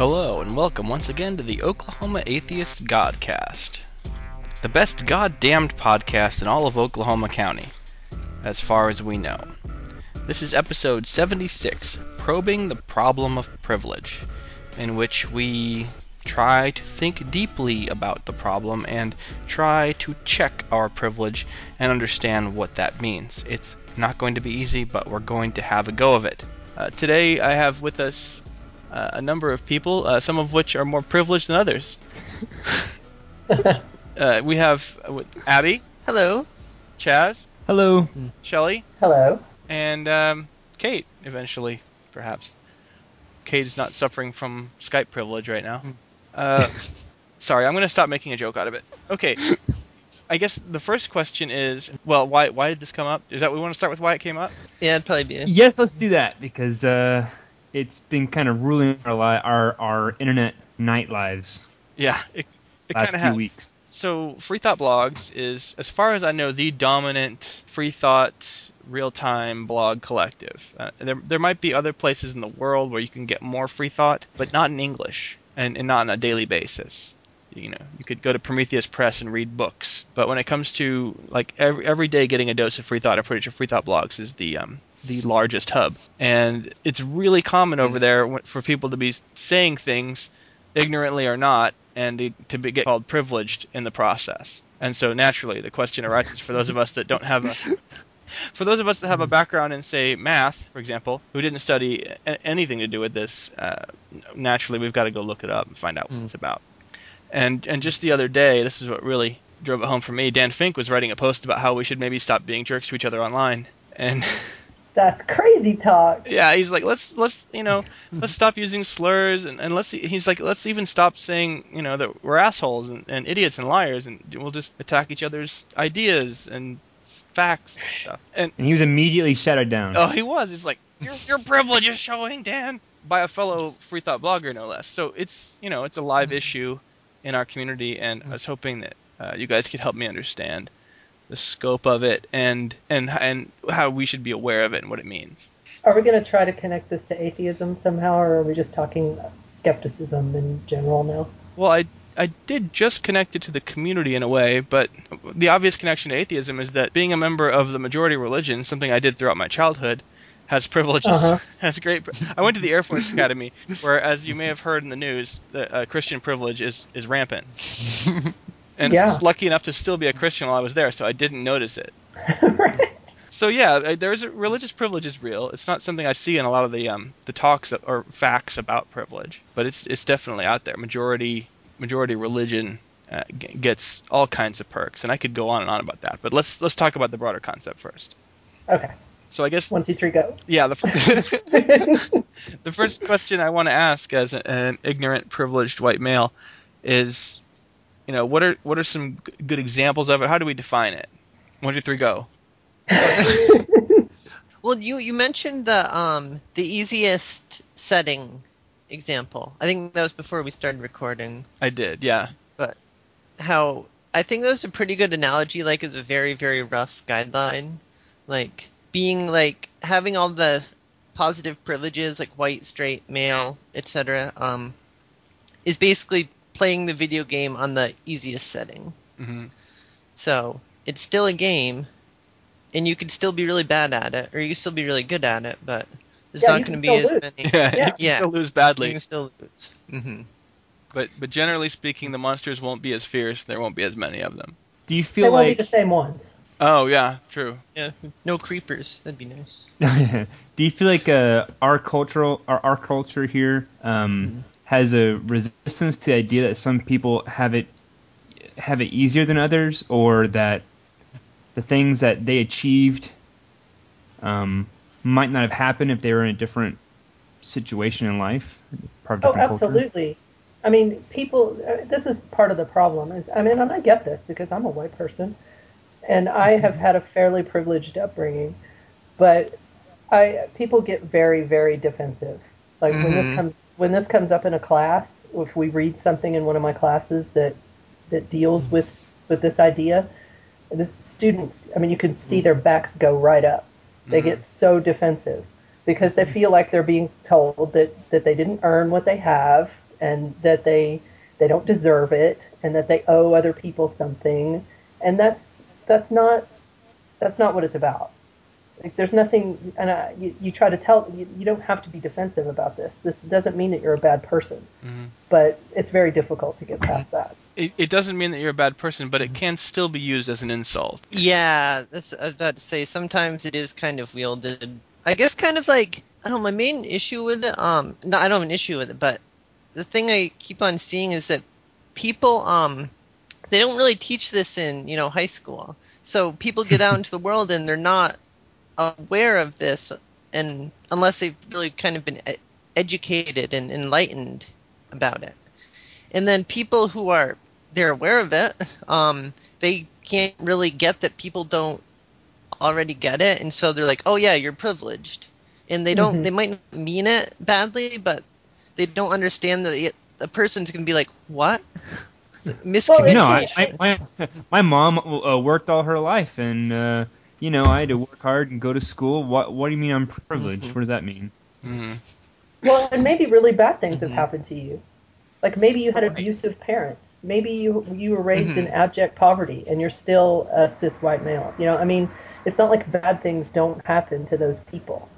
Hello, and welcome once again to the Oklahoma Atheist Godcast, the best goddamned podcast in all of Oklahoma County, as far as we know. This is episode 76, Probing the Problem of Privilege, in which we try to think deeply about the problem and try to check our privilege and understand what that means. It's not going to be easy, but we're going to have a go of it. Uh, today I have with us uh, a number of people, uh, some of which are more privileged than others. uh, we have uh, Abby, Hello. Chaz, Hello. Shelly, Hello. and um, Kate, eventually, perhaps. Kate is not suffering from Skype privilege right now. Uh, sorry, I'm going to stop making a joke out of it. Okay. I guess the first question is, well, why why did this come up? Is that we want to start with why it came up? Yeah, it'd probably be. Yes, let's do that because uh, it's been kind of ruling our li- our our internet night lives Yeah, it, it kind of has. weeks. So, Free Thought Blogs is, as far as I know, the dominant free thought real time blog collective. Uh, there, there might be other places in the world where you can get more free thought, but not in English and, and not on a daily basis. You know, you could go to Prometheus Press and read books, but when it comes to like every, every day getting a dose of free thought, I'm pretty sure Free Thought Blogs is the um, the largest hub, and it's really common over mm. there for people to be saying things ignorantly or not, and to- to be, get called privileged in the process. And so naturally, the question arises for those of us that don't have a, for those of us that have a mm. background in, say, math, for example, who didn't study a- anything to do with this, uh, naturally we've got to go look it up and find out what mm. it's about. And and just the other day, this is what really drove it home for me. Dan Fink was writing a post about how we should maybe stop being jerks to each other online, and. That's crazy talk. Yeah, he's like, let's let's you know, let's stop using slurs and, and let's he's like, let's even stop saying you know that we're assholes and, and idiots and liars and we'll just attack each other's ideas and facts and stuff. And And he was immediately shouted down. oh, he was. He's like, your your privilege is showing, Dan, by a fellow free thought blogger, no less. So it's you know it's a live issue in our community, and I was hoping that uh, you guys could help me understand the scope of it and and and how we should be aware of it and what it means. Are we going to try to connect this to atheism somehow, or are we just talking skepticism in general now? Well, I I did just connect it to the community in a way, but the obvious connection to atheism is that being a member of the majority religion, something I did throughout my childhood, has privileges. Uh-huh. Has great. I went to the Air Force Academy, where, as you may have heard in the news, the uh, Christian privilege is is rampant. And I Yeah. was lucky enough to still be a Christian while I was there, so I didn't notice it. right. So yeah, there's a, religious privilege is real. It's not something I see in a lot of the um the talks or facts about privilege, but it's it's definitely out there. Majority majority religion uh, g- gets all kinds of perks, and I could go on and on about that. But let's let's talk about the broader concept first. Okay. So I guess One, two, three, go. yeah, the first, the first question I want to ask as an ignorant privileged white male is, you know, what are what are some good examples of it? How do we define it? One, two, three, go. Well, you you mentioned the um the easiest setting example. I think that was before we started recording. I did, yeah. But how I think that was a pretty good analogy. Like, as a very very rough guideline. Like being like having all the positive privileges like white, straight, male, etc. Um, is basically playing the video game on the easiest setting. hmm So it's still a game, and you could still be really bad at it, or you can still be really good at it, but there's Yeah, not going to can be as still many. Yeah, Yeah. you can Yeah. still lose badly. You badly. can still lose. hmm But but generally speaking, the monsters won't be as fierce. There won't be as many of them. Do you feel they feel won't like be the same ones. Oh yeah, true. Yeah, no creepers. That'd be nice. do you feel like uh, our cultural our, our culture here um, has a resistance to the idea that some people have it have it easier than others, or that the things that they achieved um, might not have happened if they were in a different situation in life, part of Oh, different culture? absolutely. I mean, people. Uh, this is part of the problem. Is I mean, and I get this because I'm a white person, and I have had a fairly privileged upbringing, but I people get very, very defensive. Like when this Mhm. comes when this comes up in a class, if we read something in one of my classes that that deals with with this idea, the students. I mean, you can see their backs go right up. They Mhm. get so defensive because they feel like they're being told that, that they didn't earn what they have and that they they don't deserve it and that they owe other people something and that's that's not that's not what it's about like there's nothing and I, you, you try to tell you, you don't have to be defensive about this this doesn't mean that you're a bad person Mhm. but it's very difficult to get past that It, it doesn't mean that you're a bad person, but it can still be used as an insult. Yeah, that's I was about to say. Sometimes it is kind of wielded. I guess kind of like I don't know. My main issue with it, um, no, I don't have an issue with it, but the thing I keep on seeing is that people, um, they don't really teach this in you know high school. So people get out into the world and they're not aware of this, and unless they've really kind of been e- educated and enlightened about it, and then people who are they're aware of it, um, they can't really get that people don't already get it, and so they're like, "Oh yeah, you're privileged," and they don't. Mhm. They might not mean it badly, but they don't understand that it, a person's gonna be like, "What?" It's miscommunication. No, I, I, my my mom uh, worked all her life, and uh, you know I had to work hard and go to school. What what do you mean I'm privileged? Mhm. What does that mean? hmm Well, and maybe really bad things have Mhm. happened to you. Like maybe you had Right. abusive parents. Maybe you you were raised in Mhm. abject poverty and you're still a cis white male. You know, I mean, it's not like bad things don't happen to those people.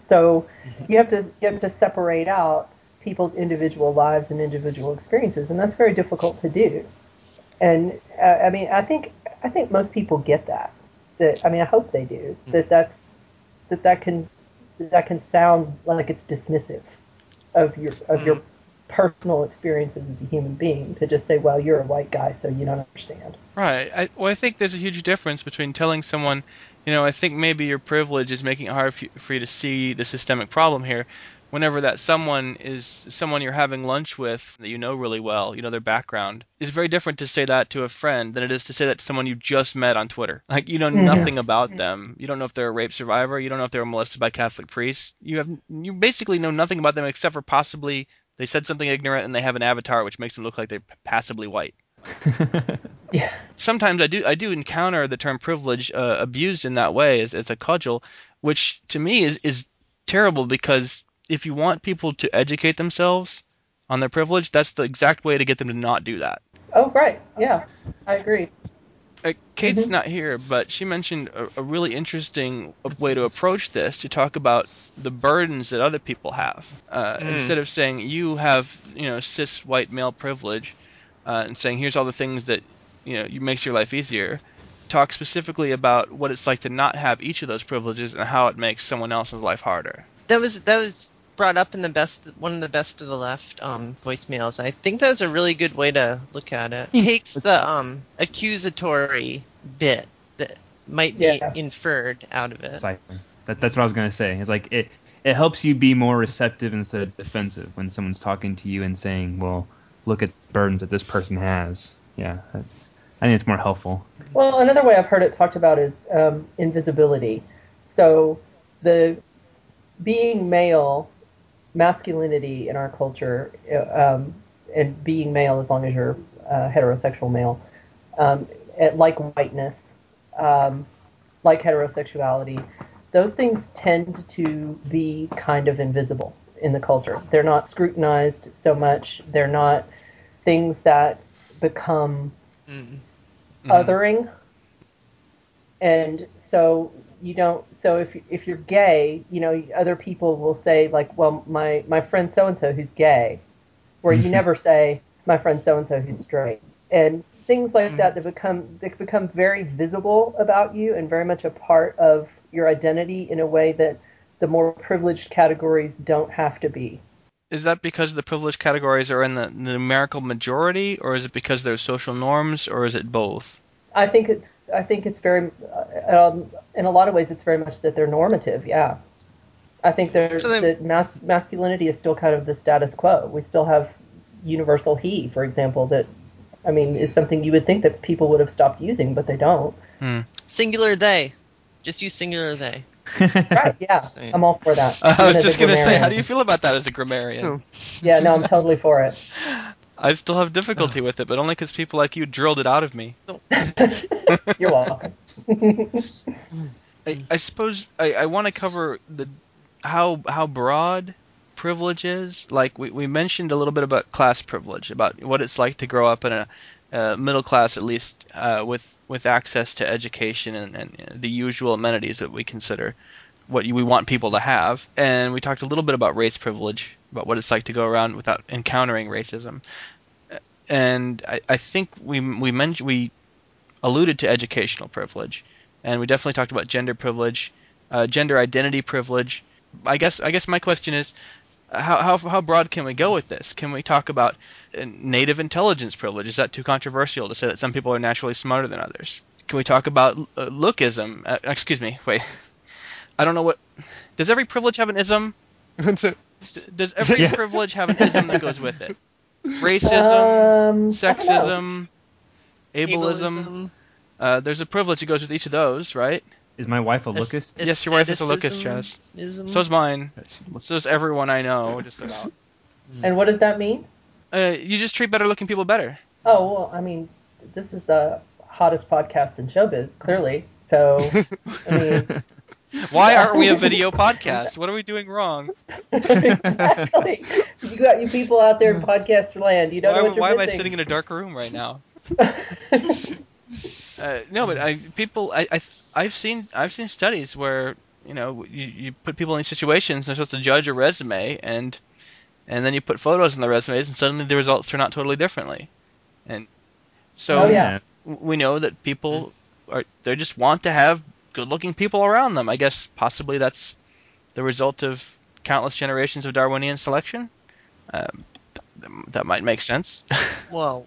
So you have to you have to separate out people's individual lives and individual experiences, and that's very difficult to do. And uh, I mean, I think I think most people get that. That I mean, I hope they do. Mm. That that's that that can that can sound like it's dismissive of your of mm. your personal experiences as a human being to just say, well, you're a white guy, so you don't understand. Right. I, well, I think there's a huge difference between telling someone, you know, I think maybe your privilege is making it hard for you, for you to see the systemic problem here. Whenever that someone is someone you're having lunch with that you know really well, you know their background, it's very different to say that to a friend than it is to say that to someone you just met on Twitter. Like you know Mhm. nothing about them. You don't know if they're a rape survivor. You don't know if they were molested by Catholic priests. You have you basically know nothing about them except for possibly they said something ignorant and they have an avatar which makes them look like they're passably white Yeah. sometimes I do I do encounter the term privilege uh, abused in that way as, as a cudgel, which to me is is terrible because if you want people to educate themselves on their privilege, that's the exact way to get them to not do that. Oh, right. Yeah, I agree. Uh, Kate's Mhm. not here, but she mentioned a, a really interesting way to approach this to talk about the burdens that other people have. Uh, Mm. Instead of saying you have, you know, cis white male privilege, uh, and saying here's all the things that, you know, you makes your life easier. Talk specifically about what it's like to not have each of those privileges and how it makes someone else's life harder. That was that was brought up in the best one of the best of the left um, voicemails. I think that's a really good way to look at it. It takes the um, accusatory bit that might be Yeah. inferred out of it. Cycle. That, that's what I was gonna say. It's like it it helps you be more receptive instead of defensive when someone's talking to you and saying, "Well, look at the burdens that this person has." Yeah, that, I think it's more helpful. Well, another way I've heard it talked about is um, invisibility. So the being male, masculinity in our culture, uh, um, and being male as long as you're uh, heterosexual male, um, it- like whiteness, um, like heterosexuality, those things tend to be kind of invisible in the culture. They're not scrutinized so much. They're not things that become Mm. Othering and so you don't so if if you're gay you know other people will say like well my my friend so and so who's gay where you mm-hmm. never say my friend so and so who's straight. And things like mm-hmm. that that become that become very visible about you and very much a part of your identity in a way that the more privileged categories don't have to be. Is that because the privileged categories are in the, the numerical majority, or is it because there's social norms, or is it both? I think it's I think it's very uh, um, in a lot of ways it's very much that they're normative. Yeah, I think there's So then- that mas- masculinity is still kind of the status quo. We still have universal he, for example, that I mean is something you would think that people would have stopped using, but they don't. Hmm. Singular they. Just use singular they. Right? Yeah, Saying. I'm all for that. I was just gonna say, how do you feel about that as a grammarian? Oh. Yeah, no, I'm totally for it. I still have difficulty with it, but only because people like you drilled it out of me. You're welcome. I, I suppose I, I want to cover the how how broad privilege is. like we, we mentioned a little bit about class privilege, about what it's like to grow up in a, a middle class, at least uh, with with access to education and, and the usual amenities that we consider what we want people to have. And we talked a little bit about race privilege, about what it's like to go around without encountering racism. And I, I think we we mentioned we alluded to educational privilege, and we definitely talked about gender privilege, uh, gender identity privilege. I guess I guess my question is, how, how how broad can we go with this? Can we talk about uh, native intelligence privilege? Is that too controversial to say that some people are naturally smarter than others? Can we talk about uh, lookism? Uh, excuse me, wait. I don't know what. Does every privilege have an ism? D- Does every Yeah. privilege have an ism that goes with it? Racism, Um, I don't know. sexism, ableism. Ableism, Uh, there's a privilege that goes with each of those, right? Is my wife a aes- lookist? Yes, your wife is a lookist, aestheticism, Chaz. ism. So's mine. is everyone I know, just about. And what does that mean? Uh, you just treat better looking people better. Oh well, I mean, this is the hottest podcast in showbiz, clearly. So, I mean, Why aren't we a video podcast? What are we doing wrong? exactly. You got you people out there in podcast land. You don't Why, know what you're why am I missing. sitting in a dark room right now? Uh, no, but I people I, I I've seen I've seen studies where you know you, you put people in these situations they're supposed to judge a resume and and then you put photos in the resumes and suddenly the results turn out totally differently and so Oh, yeah. we know that people are they just want to have good looking people around them I guess possibly that's the result of countless generations of Darwinian selection um, th- that might make sense Well,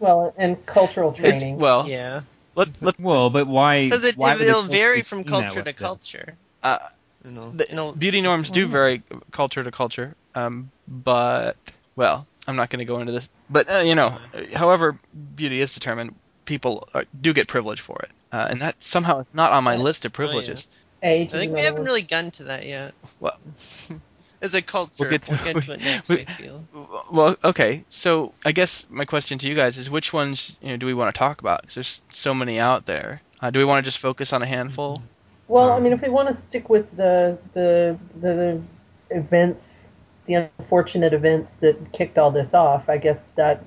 well, and cultural It's- training. well yeah, let, let, Well, but why? because it why would will vary from culture to culture. uh, You know, The- you know, beauty norms do vary culture to culture, um, but well, I'm not going to go into this. But uh, you know, however beauty is determined, people are, do get privilege for it, uh, and that somehow is not on my list of Oh, yeah. privileges. Age. I think we haven't really gotten to that yet. Well- as a culture, We'll get to- it next. we- I feel. Well, okay, so I guess my question to you guys is, which ones you know, do we want to talk about? 'Cause there's so many out there. Uh, do we want to just focus on a handful? Well, I mean, if we want to stick with the the the events, the unfortunate events that kicked all this off, I guess that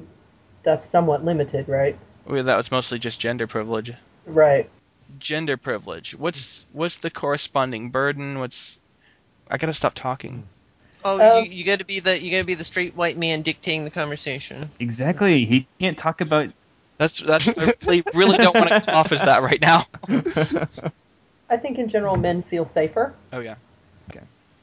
that's somewhat limited, right? Well, that was mostly just gender privilege. Right. Gender privilege. What's what's the corresponding burden? What's I gotta stop talking. Oh, Um, you, you got to be the you got to be the straight white man dictating the conversation. Exactly. He can't talk about. That's that's I really, really don't want to come off as that right now. I think in general men feel safer Oh yeah.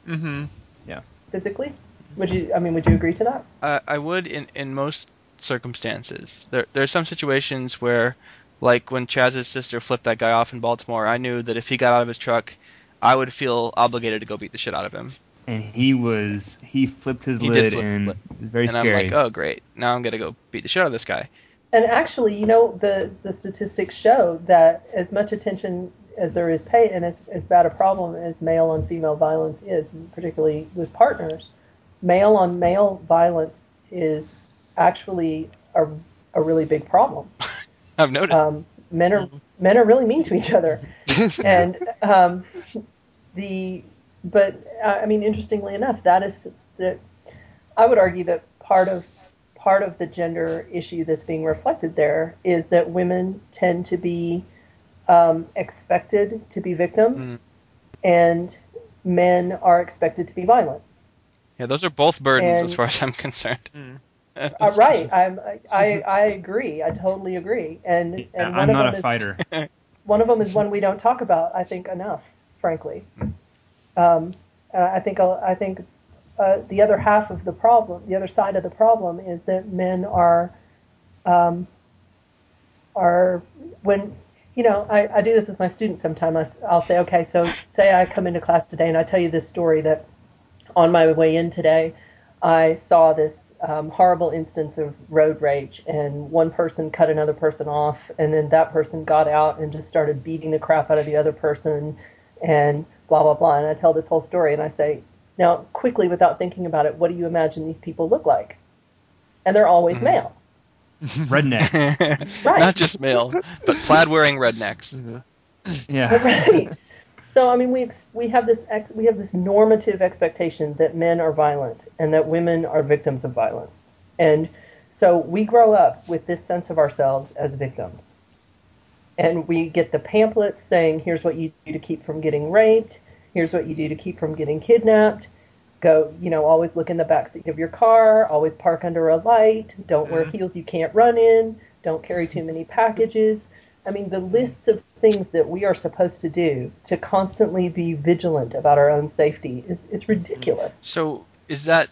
Mm-hmm. Yeah. Physically. Would you? I mean, would you agree to that? Uh, I would in in most circumstances. There there are some situations where, like when Chaz's sister flipped that guy off in Baltimore, I knew that if he got out of his truck, I would feel obligated to go beat the shit out of him. and he was. He flipped his He lid flip and the lid. it was very and scary. I'm like, oh great, now I'm gonna go beat the shit out of this guy. And actually, you know, the the statistics show that as much attention as there is paid, and as, as bad a problem as male on female violence is, particularly with partners, male on male violence is actually a, a really big problem. I've noticed. Um, men are men are really mean to each other, and um, the but uh, I mean, interestingly enough, that is that I would argue that part of part of the gender issue that's being reflected there is that women tend to be um, expected to be victims, Mm. and men are expected to be violent. yeah, those are both burdens as far as I'm concerned. Uh, right? I'm I, I agree. I totally agree. And and one I'm of not them a is, fighter. one of them is one we don't talk about. I think enough, frankly. Um, uh, I think I think uh, the other half of the problem, the other side of the problem, is that men are um, are when you know I, I do this with my students sometimes. I, will say, okay, so say I come into class today and I tell you this story that on my way in today, I saw this um, horrible instance of road rage, and one person cut another person off, and then that person got out and just started beating the crap out of the other person, and blah blah blah. And I tell this whole story, and I say, now quickly, without thinking about it, what do you imagine these people look like? And they're always Mhm. male. Redneck. Right. Not just male, but plaid wearing rednecks. Yeah. right. So I mean, we we have this ex- we have this normative expectation that men are violent and that women are victims of violence, and so we grow up with this sense of ourselves as victims, and we get the pamphlets saying, "Here's what you do to keep from getting raped. Here's what you do to keep from getting kidnapped." Go, you know, always look in the back seat of your car. Always park under a light. Don't wear mm-hmm. heels you can't run in. Don't carry too many packages. I mean, the lists of things that we are supposed to do to constantly be vigilant about our own safety is it's ridiculous. So is that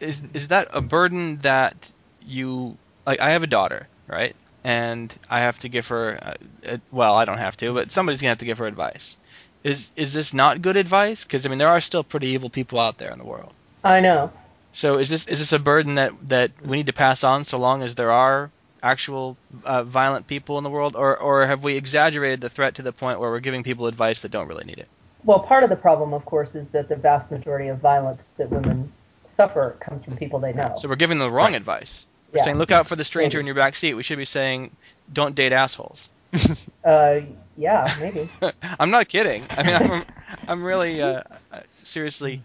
is is that a burden that you like? I have a daughter, right? And I have to give her. Uh, uh, well, I don't have to, but somebody's gonna have to give her advice. Is is this not good advice? Because I mean, there are still pretty evil people out there in the world. I know. So is this is this a burden that that we need to pass on so long as there are actual uh, violent people in the world, or or have we exaggerated the threat to the point where we're giving people advice that don't really need it? Well, part of the problem, of course, is that the vast majority of violence that women suffer comes from people they know. So we're giving them the wrong advice. We're Yeah. saying look out for the stranger in your back seat. We should be saying don't date assholes. Uh, yeah, maybe. I'm not kidding. I mean, I'm, I'm really uh, seriously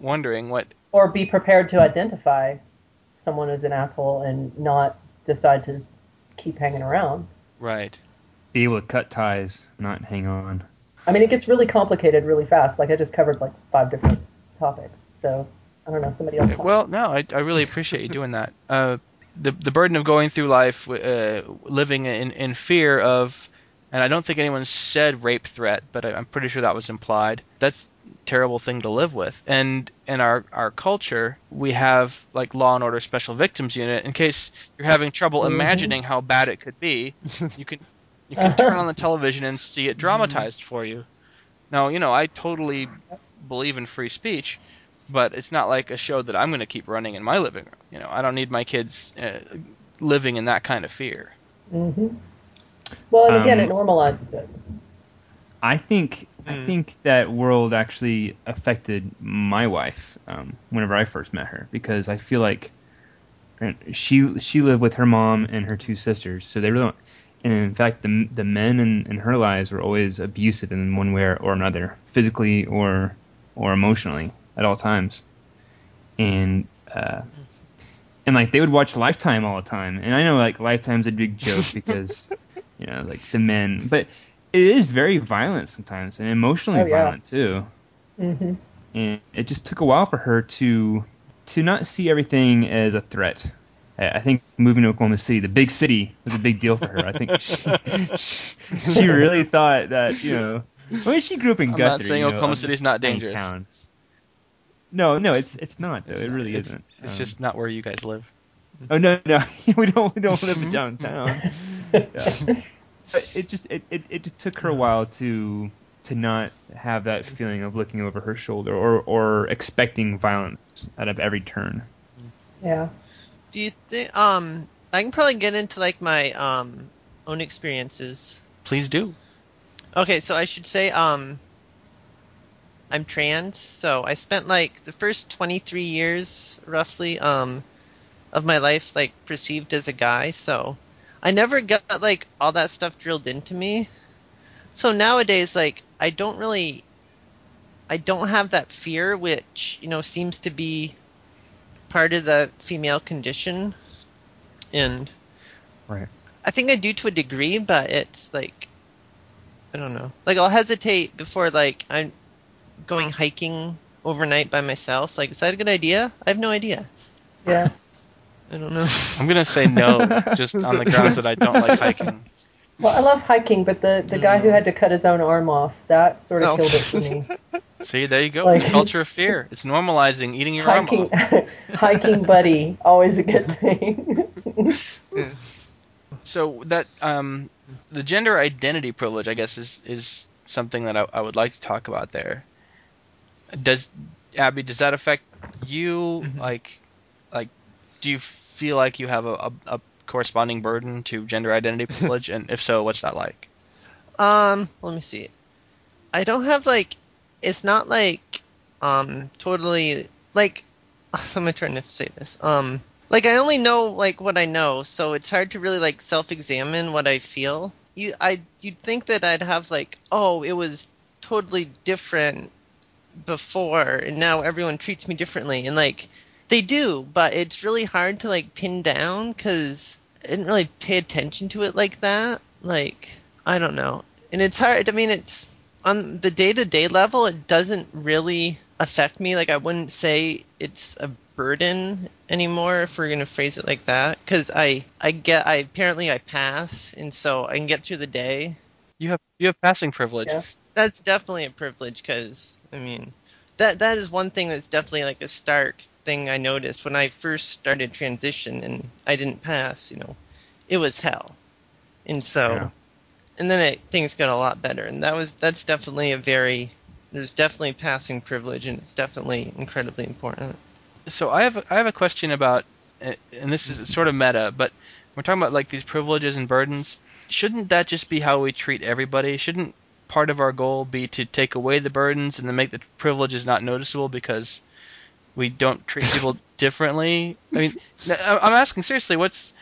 wondering what. or be prepared to identify someone as an asshole and not decide to keep hanging around. Right. Be able to cut ties, not hang on. I mean, it gets really complicated really fast. Like I just covered like five different topics. So I don't know. Somebody else. talk. Well, no, I, I really appreciate you doing that. Uh, the the burden of going through life uh, living in in fear of, and I don't think anyone said rape threat, but I, I'm pretty sure that was implied. That's a terrible thing to live with. And in our our culture, we have like Law and Order Special Victims Unit. In case you're having trouble Mhm. imagining how bad it could be, you can you can turn on the television and see it dramatized for you. Now, you know, I totally believe in free speech, but it's not like a show that I'm going to keep running in my living room. You know, I don't need my kids uh, living in that kind of fear. hmm Well, and again, Um, it normalizes it. I think I Mm. think that world actually affected my wife um, whenever I first met her because I feel like she she lived with her mom and her two sisters, so they really and in fact the the men in, in her lives were always abusive in one way or another, physically or or emotionally at all times, and uh, and like they would watch Lifetime all the time, and I know like Lifetime's a big joke because you know like the men, but it is very violent sometimes and emotionally Oh, yeah. violent too hmm and it just took a while for her to to not see everything as a threat. I I think moving to Oklahoma City, the big city, was a big deal for her. I think she, she really thought that you know. I mean, she grew up in I'm Guthrie. not saying you know, Oklahoma City is not dangerous. town. No, no, it's it's not though. It's it not- really it's- isn't. It's Um, just not where you guys live. Oh no, no, we don't we don't live in downtown. Yeah. But it just it, it, it just took her a while to to not have that feeling of looking over her shoulder or or expecting violence out of every turn. Yeah. Do you think? Um, I can probably get into like my um own experiences. Please do. Okay, so I should say um I'm trans, so I spent like the first 23 years roughly um of my life like perceived as a guy, so I never got like all that stuff drilled into me. So nowadays like I don't really I don't have that fear which, you know, seems to be part of the female condition and Right. I think I do to a degree, but it's like I don't know. Like I'll hesitate before like I'm going hiking overnight by myself. Like, is that a good idea? I have no idea. Yeah. I don't know. I'm gonna say no, just on the grounds that I don't like hiking. Well, I love hiking, but the, the guy who had to cut his own arm off, that sort of Oh. killed it for me. See, there you go. Like- the culture of fear. It's normalizing eating your arm hiking, off. hiking buddy, always a good thing. So that um, the gender identity privilege, I guess, is is something that I, I would like to talk about there. Does Abby? Does that affect you? Mhm. Like, like, do you feel like you have a, a, a corresponding burden to gender identity privilege? and if so, what's that like? Um, let me see. I don't have like it's not like um totally like I'm trying to say this. Um like I only know like what I know, so it's hard to really like self-examine what I feel. You I you'd think that I'd have like oh, it was totally different before, and now everyone treats me differently, and like they do, but it's really hard to like pin down because I didn't really pay attention to it like that. Like I don't know, and it's hard. I mean, it's on the day to day level, it doesn't really affect me. Like I wouldn't say it's a burden anymore if we're gonna phrase it like that because I I get I apparently I pass and so I can get through the day. You have you have passing privilege. Yeah. That's definitely a privilege because I mean that that is one thing that's definitely like a stark thing I noticed when I first started transition and I didn't pass. You know, it was hell, and so Yeah. and then it, things got a lot better and that was that's definitely a very there's definitely passing privilege and it's definitely incredibly important. So I have a, I have a question about, uh, and this is sort of meta, but we're talking about like these privileges and burdens. Shouldn't that just be how we treat everybody? Shouldn't part of our goal be to take away the burdens and then make the privileges not noticeable because we don't treat people differently? I mean, I'm asking seriously. What's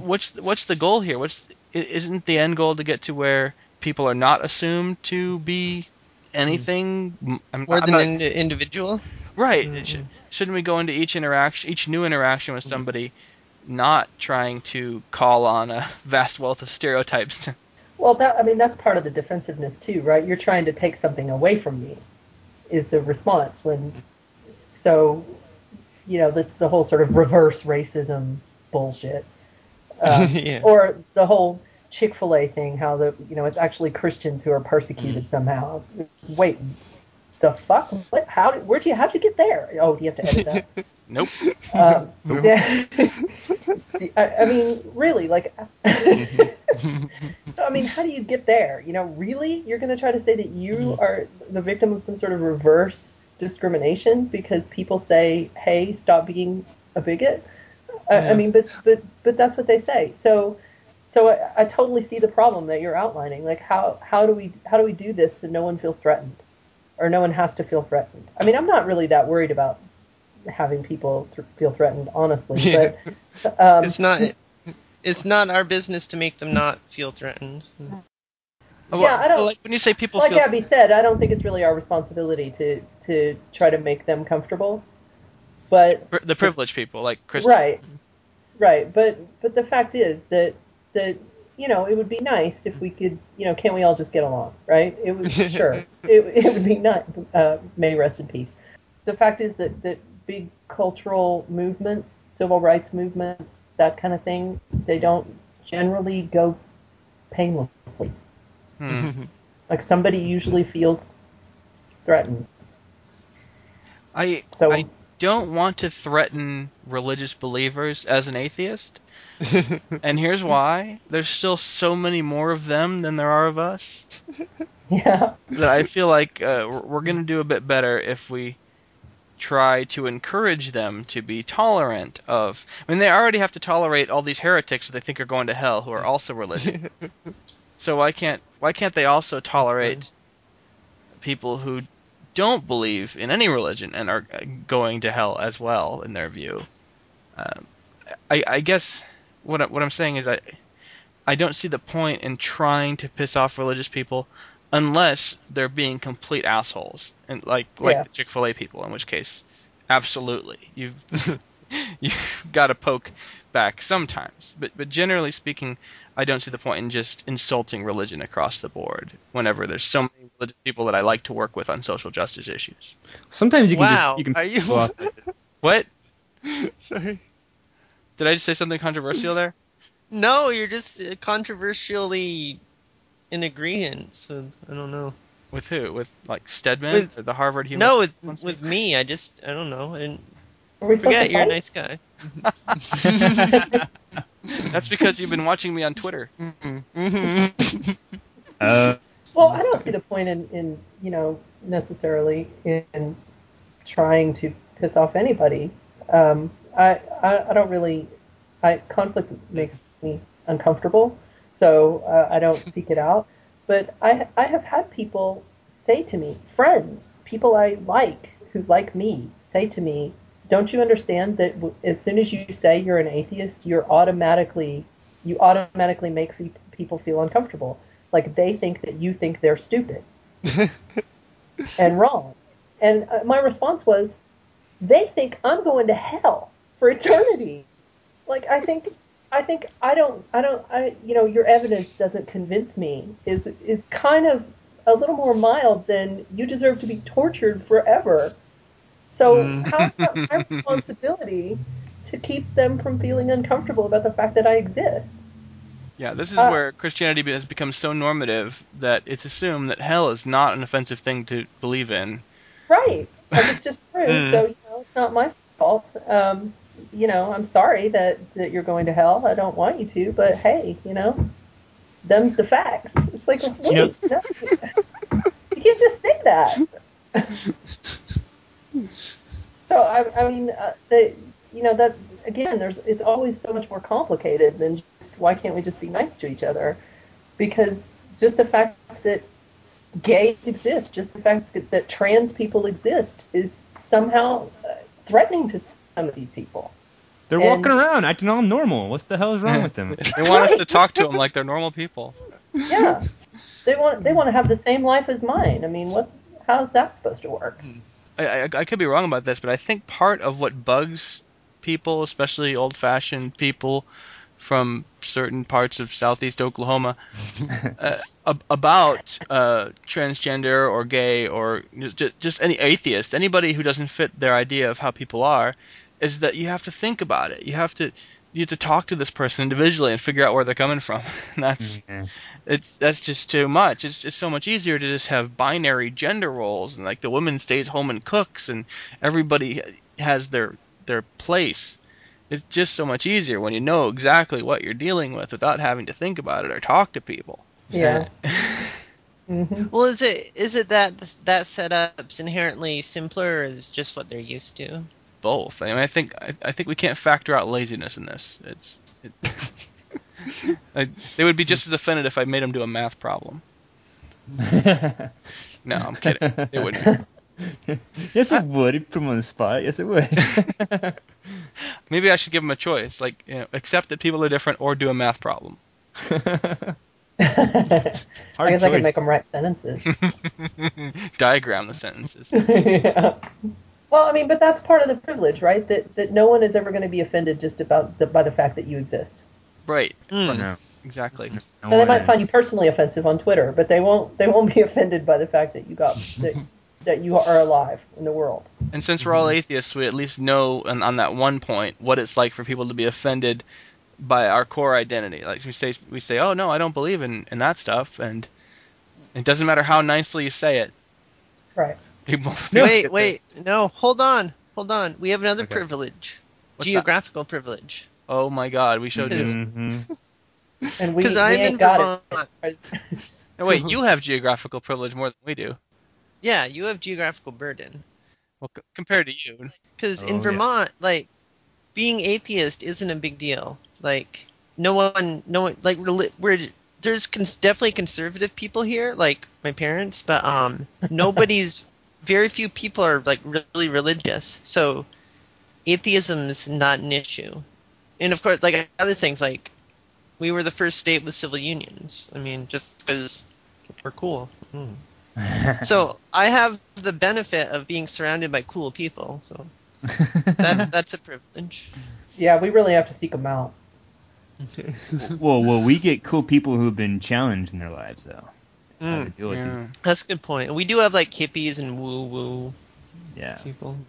what's what's the goal here? What's isn't the end goal to get to where people are not assumed to be anything? I'm, More I'm than an individual. Right. Mhm. Sh- shouldn't we go into each interaction, each new interaction with somebody, not trying to call on a vast wealth of stereotypes? to- Well, that I mean that's part of the defensiveness too, right? You're trying to take something away from me, is the response when. So, you know, that's the whole sort of reverse racism bullshit, um, Yeah. or the whole Chick Fil A thing. How the you know it's actually Christians who are persecuted somehow. Wait, the fuck? What? How? did- Where'd you? How'd you get there? Oh, do you have to edit that? nope. Um, yeah. I, I mean, really, like, I mean, how do you get there? You know, really, you're going to try to say that you are the victim of some sort of reverse discrimination because people say, "Hey, stop being a bigot." I, I mean, but but but that's what they say. So. So I, I totally see the problem that you're outlining. Like how, how do we how do we do this so no one feels threatened, or no one has to feel threatened? I mean, I'm not really that worried about having people th- feel threatened, honestly. Yeah. But um, it's not it's not our business to make them not feel threatened. Yeah, I don't- Like when you say people like feel. Abby said, I don't think it's really our responsibility to to try to make them comfortable. But the privileged people, like Chris. right, right. But but the fact is that that you know it would be nice if we could you know can't we all just get along, right? It would sure it, it would be nice. Uh, may rest in peace. The fact is that that big cultural movements, civil rights movements, that kind of thing, they don't generally go painlessly. Hmm. Like somebody usually feels threatened. I So I don't want to threaten religious believers as an atheist, and here's why: there's still so many more of them than there are of us. yeah, that I feel like uh, we're- we're going to do a bit better if we try to encourage them to be tolerant of. I mean, they already have to tolerate all these heretics that they think are going to hell who are also religious. so why can't why can't they also tolerate people who don't believe in any religion and are uh, going to hell as well in their view? Um, I, I guess what what I'm saying is I I don't see the point in trying to piss off religious people unless they're being complete assholes and like like Yeah. the Chick-fil-A people in which case absolutely you've you've got to poke back sometimes but but generally speaking I don't see the point in just insulting religion across the board whenever there's so many religious people that I like to work with on social justice issues. Sometimes you can Wow, just you can are you- What? Sorry. Did I just say something controversial there? No, you're just uh, controversially in agreement. So I don't know. With who? With like Stedman With- or the Harvard Human No, with Rights with me, I just I don't know. I didn't Are we forget you're a nice guy. That's because you've been watching me on Twitter. uh, Well, I don't see the point in, in you know necessarily in trying to piss off anybody. Um, I, I I don't really. I conflict makes me uncomfortable, so uh, I don't seek it out. But I I have had people say to me, friends, people I like who like me, say to me, "Don't you understand that w- as soon as you say you're an atheist, you're automatically you automatically make fe- people feel uncomfortable. Like they think that you think they're stupid. and wrong. And uh, my response was, they think I'm going to hell for eternity. Like I think, I think I don't, I don't, I you know, your evidence doesn't convince me. Is is kind of a little more mild than you deserve to be tortured forever. So Mm. how's that my responsibility to keep them from feeling uncomfortable about the fact that I exist? Yeah, this is Uh, where Christianity has become so normative that it's assumed that hell is not an offensive thing to believe in. Right. Like it's just true. So you know, it's not my fault. Um, you know, I'm sorry that that you're going to hell. I don't want you to, but hey, you know, them's the facts. It's like, wait, know- no, you can't just say that. so I, I mean, uh, the, you know, that again, there's it's always so much more complicated than just why can't we just be nice to each other? Because just the fact that gays exist, just the fact that, that trans people exist, is somehow uh, threatening to some of these people. They're And- walking around acting all normal. What the hell is wrong with them? They want us to talk to them like they're normal people. Yeah, they want they want to have the same life as mine. I mean, what? How's that supposed to work? I, I, I could be wrong about this, but I think part of what bugs people, especially old-fashioned people from certain parts of southeast Oklahoma, uh, ab- about uh, transgender or gay or just, just any atheist, anybody who doesn't fit their idea of how people are, is that you have to think about it. You have to you have to talk to this person individually and figure out where they're coming from. And that's Yeah. it's that's just too much. It's it's so much easier to just have binary gender roles and like the woman stays home and cooks and everybody has their their place. It's just so much easier when you know exactly what you're dealing with without having to think about it or talk to people. Yeah. hmm Well, is it is it that that setup's inherently simpler, or is just what they're used to? Both. I mean, I think I, I think we can't factor out laziness in this. It's it, I, they would be just as offended if I made them do a math problem. No, I'm kidding. They wouldn't. yes, it would. It'd put them on the spot. Yes, it would. Maybe I should give them a choice, like you know, accept that people are different or do a math problem. I Hard guess I choice. can make them write sentences. Diagram the sentences. yeah. Well, I mean, but that's part of the privilege, right? That that no one is ever going to be offended just about the, by the fact that you exist. Right. Hmm. No, Exactly. no So they might is. find you personally offensive on Twitter, but they won't they won't be offended by the fact that you got that, that you are alive in the world. And since we're all atheists, we at least know on, on that one point what it's like for people to be offended by our core identity. Like we say, we say, "Oh no, I don't believe in, in that stuff," and it doesn't matter how nicely you say it. Right. People. wait, wait, no, hold on, hold on. We have another Okay. privilege, What's that? geographical privilege. Oh my God, we showed you. Because- Mhm. And we, Because I'm in Vermont. No, wait, you have geographical privilege more than we do. Yeah, you have geographical burden. Well, c- compared to you, Because Oh, in yeah. Vermont, like being atheist isn't a big deal. Like no one, no one, like we're there's cons- definitely conservative people here, like my parents, but um, nobody's. Very few people are like really religious, so atheism is not an issue. And of course, like other things, like we were the first state with civil unions. I mean, just because we're cool. Mm. So I have the benefit of being surrounded by cool people. So that's that's a privilege. Yeah, we really have to seek them out. well, well, we get cool people who've been challenged in their lives, though. How to Mm, deal these- yeah. that's a good point. We do have like hippies and woo woo Yeah. people.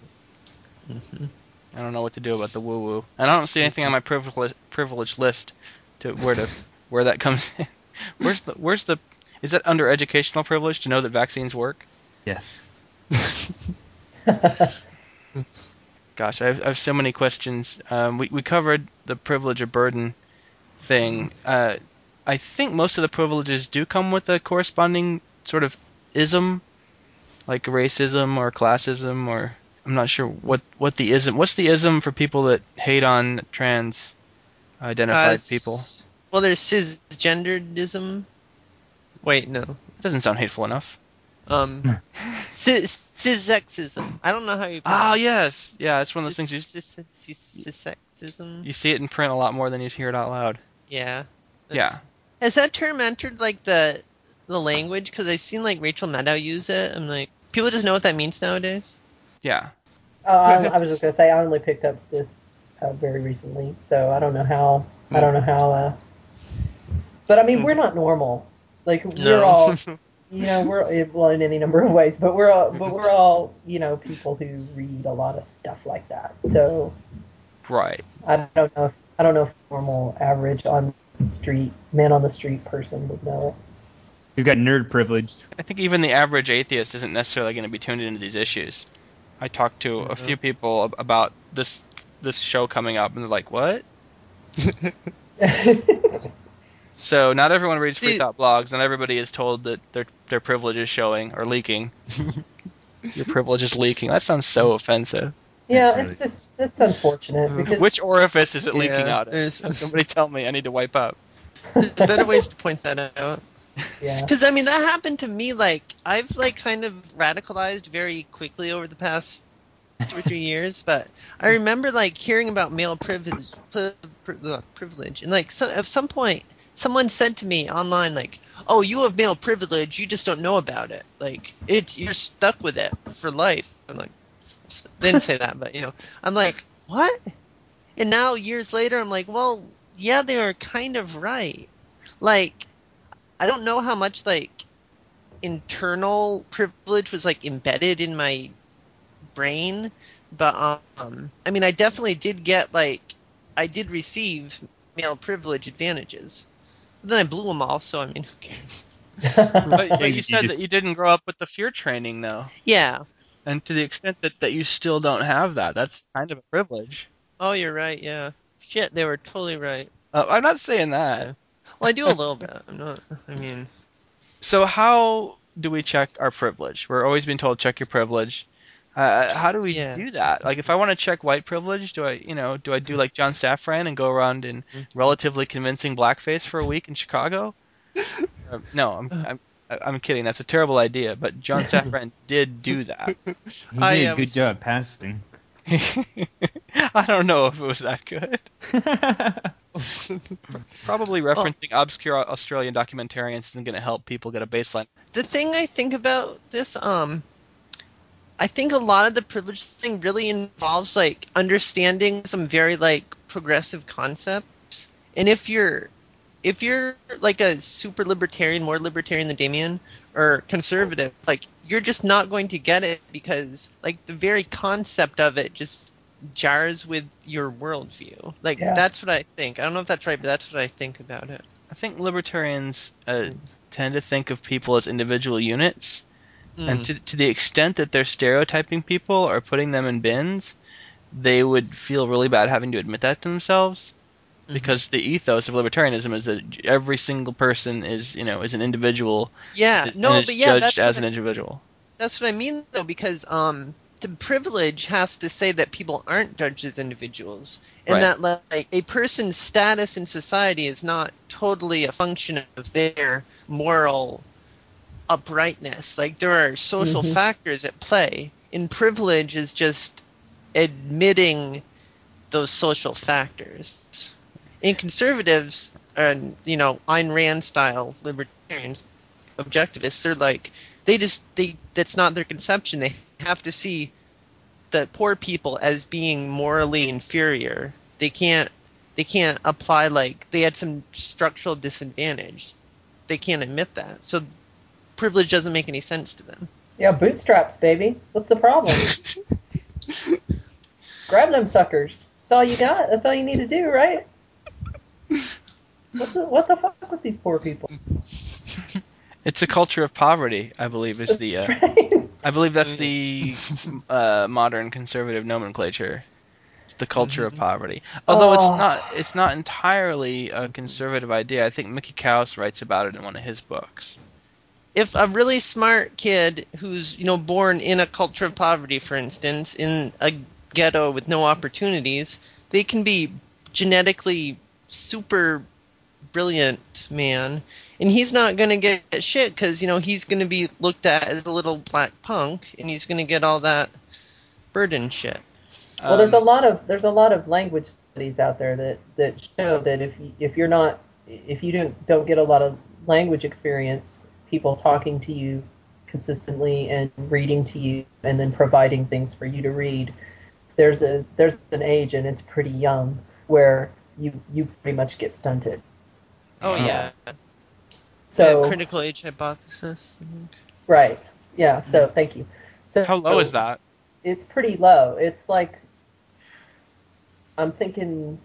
hmm I don't know what to do about the woo woo. And I don't see anything on my privilege privilege list to where to where that comes in. Where's the where's the is that under educational privilege to know that vaccines work? Yes. Gosh, I have, I have so many questions. Um, we we covered the privilege or burden thing. Uh, I think most of the privileges do come with a corresponding sort of ism, like racism or classism, or I'm not sure what what the ism. What's the ism for people that hate on trans identified people? Well, there's cisgenderism. Wait, no. It doesn't sound hateful enough. Um, cis cissexism. I don't know how you. Ah, it. yes, yeah. It's one of those things you Cis- cis- Cissexism. you see it in print a lot more than you hear it out loud. Yeah. Yeah. That's- Has that term entered like the the language because I've seen like Rachel Maddow use it. I'm like, people just know what that means nowadays. Yeah. Uh, I, I was just gonna say I only picked up this uh, very recently, so I don't know how. I don't know how. Uh, but I mean, we're not normal. Like we're No. all, you know, we're well in any number of ways, but we're all, but we're all, you know, people who read a lot of stuff like that. So Right. I don't know. If, I don't know if normal, average on street man on the street person would know it. We've got nerd privilege. I think even the average atheist isn't necessarily going to be tuned into these issues. I talked to a few people ab- about this this show coming up, and they're like, "What?" So not everyone reads free thought blogs. Not everybody is told that their their privilege is showing or leaking. Your privilege is leaking. That sounds so offensive. Yeah, That's it's just it's unfortunate because Which orifice is it leaking Yeah, out of? Somebody tell me. I need to wipe up. There's better ways to point that out. yeah. Because I mean, that happened to me. Like I've like kind of radicalized very quickly over the past two or three years. But I remember like hearing about male privilege, pri- pri- uh, privilege, and like so, at some point, someone said to me online like, "Oh, you have male privilege. You just don't know about it. Like it's you're stuck with it for life." I'm like, s- they didn't say that, but you know, I'm like, what? And now years later, I'm like, well, yeah, they are kind of right. Like, I don't know how much like internal privilege was like embedded in my brain, but um, I mean, I definitely did get like, I did receive male privilege advantages. But then I blew them all, so I mean, who cares? But, but You you just- said that you didn't grow up with the fear training, though. Yeah. And to the extent that, that you still don't have that, that's kind of a privilege. Oh, you're right. Yeah. Shit, they were totally right. Uh, I'm not saying that. Yeah. Well, I do a little bit. I'm not. I mean, So how do we check our privilege? We're always being told check your privilege. Uh, how do we Yeah. do that? Like, if I want to check white privilege, do I, you know, do I do like John Safran and go around in Mm-hmm. relatively convincing blackface for a week in Chicago? Uh, no, I'm, I'm, I'm kidding. That's a terrible idea. But John Safran did do that. He I, did a um, good job passing. I don't know if it was that good. Probably referencing obscure Australian documentarians isn't going to help people get a baseline. the thing I think about this, um, I think a lot of the privilege thing really involves like understanding some very like progressive concepts. And if you're if you're like a super libertarian, more libertarian than Damien, or conservative, like you're just not going to get it because like the very concept of it just jars with your worldview. Like Yeah. that's what I think. I don't know if that's right, but that's what I think about it. I think libertarians uh, tend to think of people as individual units, Mm. and to, to the extent that they're stereotyping people or putting them in bins, they would feel really bad having to admit that to themselves. Mm-hmm. Because the ethos of libertarianism is that every single person is, you know, is an individual. yeah, and no, is but yeah, judged that's as what an I- individual. That's what I mean, though, because um, the privilege has to say that people aren't judged as individuals, and Right. that like a person's status in society is not totally a function of their moral uprightness. Like there are social Mhm. factors at play, and privilege is just admitting those social factors. And conservatives and you know Ayn Rand style libertarians, objectivists, they're like they just they that's not their conception. They have to see the poor people as being morally inferior. They can't they can't apply like they had some structural disadvantage. They can't admit that. So privilege doesn't make any sense to them. Yeah, bootstraps, baby. What's the problem? Grab them suckers. That's all you got. That's all you need to do, right? What the, what the fuck with these poor people? It's a culture of poverty, I believe, is the. Uh, Right? I believe that's the uh, modern conservative nomenclature. It's the culture of poverty. Although Oh. it's not it's not entirely a conservative idea. I think Mickey Kaus writes about it in one of his books. if a really smart kid who's you know born in a culture of poverty for instance in a ghetto with no opportunities they can be genetically super brilliant man and he's not going to get shit because you know he's going to be looked at as a little black punk and he's going to get all that burden shit Well, there's a Um, lot of there's a lot of language studies out there that, that show that if you, if you're not if you don't don't get a lot of language experience people talking to you consistently and reading to you and then providing things for you to read, there's a there's an age and it's pretty young where you you pretty much get stunted. Oh yeah. So Yeah, critical age hypothesis. right, yeah. So thank you. So How low is that? It's pretty low. It's like I'm thinking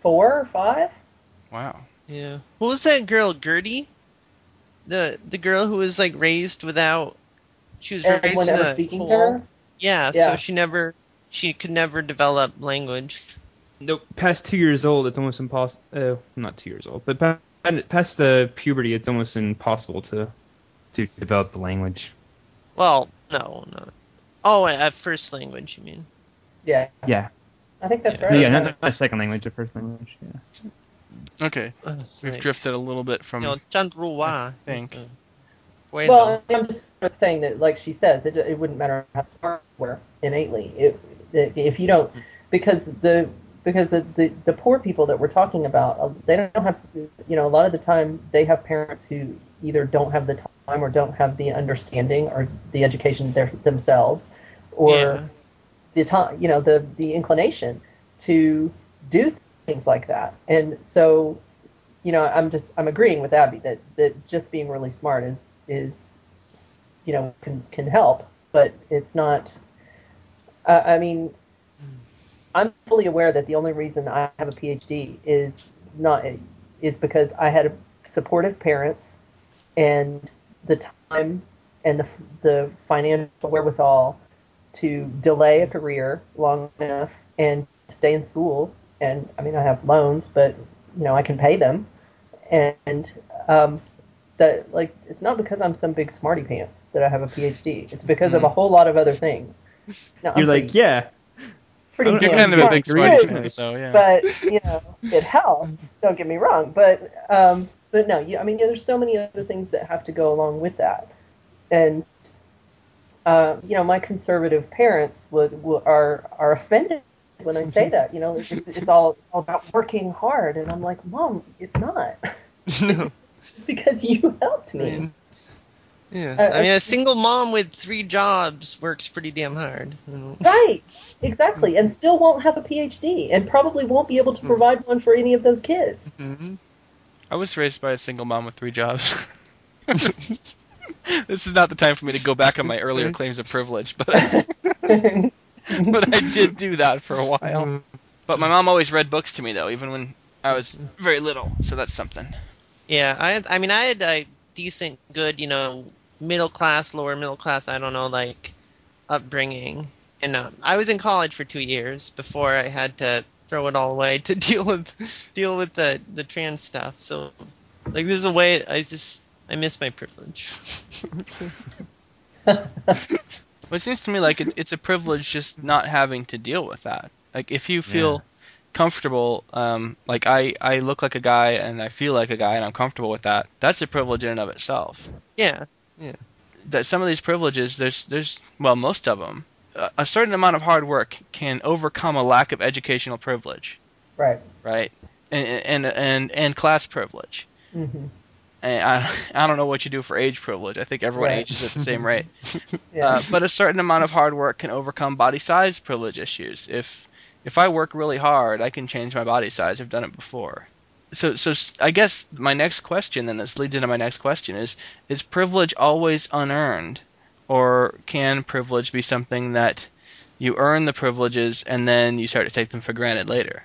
four or five. Wow. Yeah. Who was that girl, Gertie? The the girl who was like raised without. She was raised in a speaking hole. Yeah, Yeah. So she never. She could never develop language. Nope. Past two years old, it's almost impossible. Uh, not two years old, but pa- past the puberty, it's almost impossible to to develop the language. Well, no, no. Oh, at first language, you mean? Yeah, Yeah. I think that's Yeah. right. Yeah, not, not second language, the first language. Yeah. Okay. Ugh, We've like, drifted a little bit from. You know, Chandruwa. think. Uh, Well, I'm just saying that, like she says, it, it wouldn't matter how smart you were innately. It, it, if you don't, because the because the, the poor people that we're talking about, uh, they don't have, you know, a lot of the time they have parents who either don't have the time or don't have the understanding or the education their, themselves, or Yeah. the time, you know, the the inclination to do things like that. And so, you know, I'm just I'm agreeing with Abby that that just being really smart is is you know can can help, but it's not. Uh, I mean, I'm fully aware that the only reason I have a PhD is not is because I had supportive parents and the time and the the financial wherewithal to delay a career long enough and stay in school. And I mean, I have loans, but you know, I can pay them. And um, that like it's not because I'm some big smarty pants that I have a PhD. It's because of a whole lot of other things. Now, I'm You're like, pretty- yeah. Pretty You're kind of a smart big too, smarty though. Yeah. but you know it helps. Don't get me wrong, but um, but no, you, I mean, there's so many other things that have to go along with that, and uh, you know, my conservative parents would, would are are offended when I say that. You know, it's, it's all all about working hard, and I'm like, Mom, it's not. no. Because you helped I me. Mean, yeah. Uh, I mean, a single mom with three jobs works pretty damn hard. Right, exactly, and still won't have a PhD, and probably won't be able to provide one for any of those kids. Mhm. I was raised by a single mom with three jobs. this is not the time for me to go back on my earlier claims of privilege, but but I did do that for a while. But my mom always read books to me though, even when I was very little. So that's something. Yeah, I I mean, I had a decent, good, you know, middle class, lower middle class, I don't know, like upbringing. And um, I was in college for two years before I had to throw it all away to deal with deal with the the trans stuff. So, like, there's a way I just I miss my privilege. Well, it seems to me like it, it's a privilege just not having to deal with that. Like if you feel comfortable, um, like I I look like a guy and I feel like a guy and I'm comfortable with that. That's a privilege in and of itself. yeah, that some of these privileges, there's there's well most of them, a, a certain amount of hard work can overcome a lack of educational privilege, right. right? And and and and class privilege. hmm And I I don't know what you do for age privilege. I think everyone Right. ages at the same rate. Yeah. Uh, but a certain amount of hard work can overcome body size privilege issues. If if I work really hard, I can change my body size. I've done it before. So so s- I guess my next question then this leads into my next question is is privilege always unearned or can privilege be something that you earn the privileges and then you start to take them for granted later?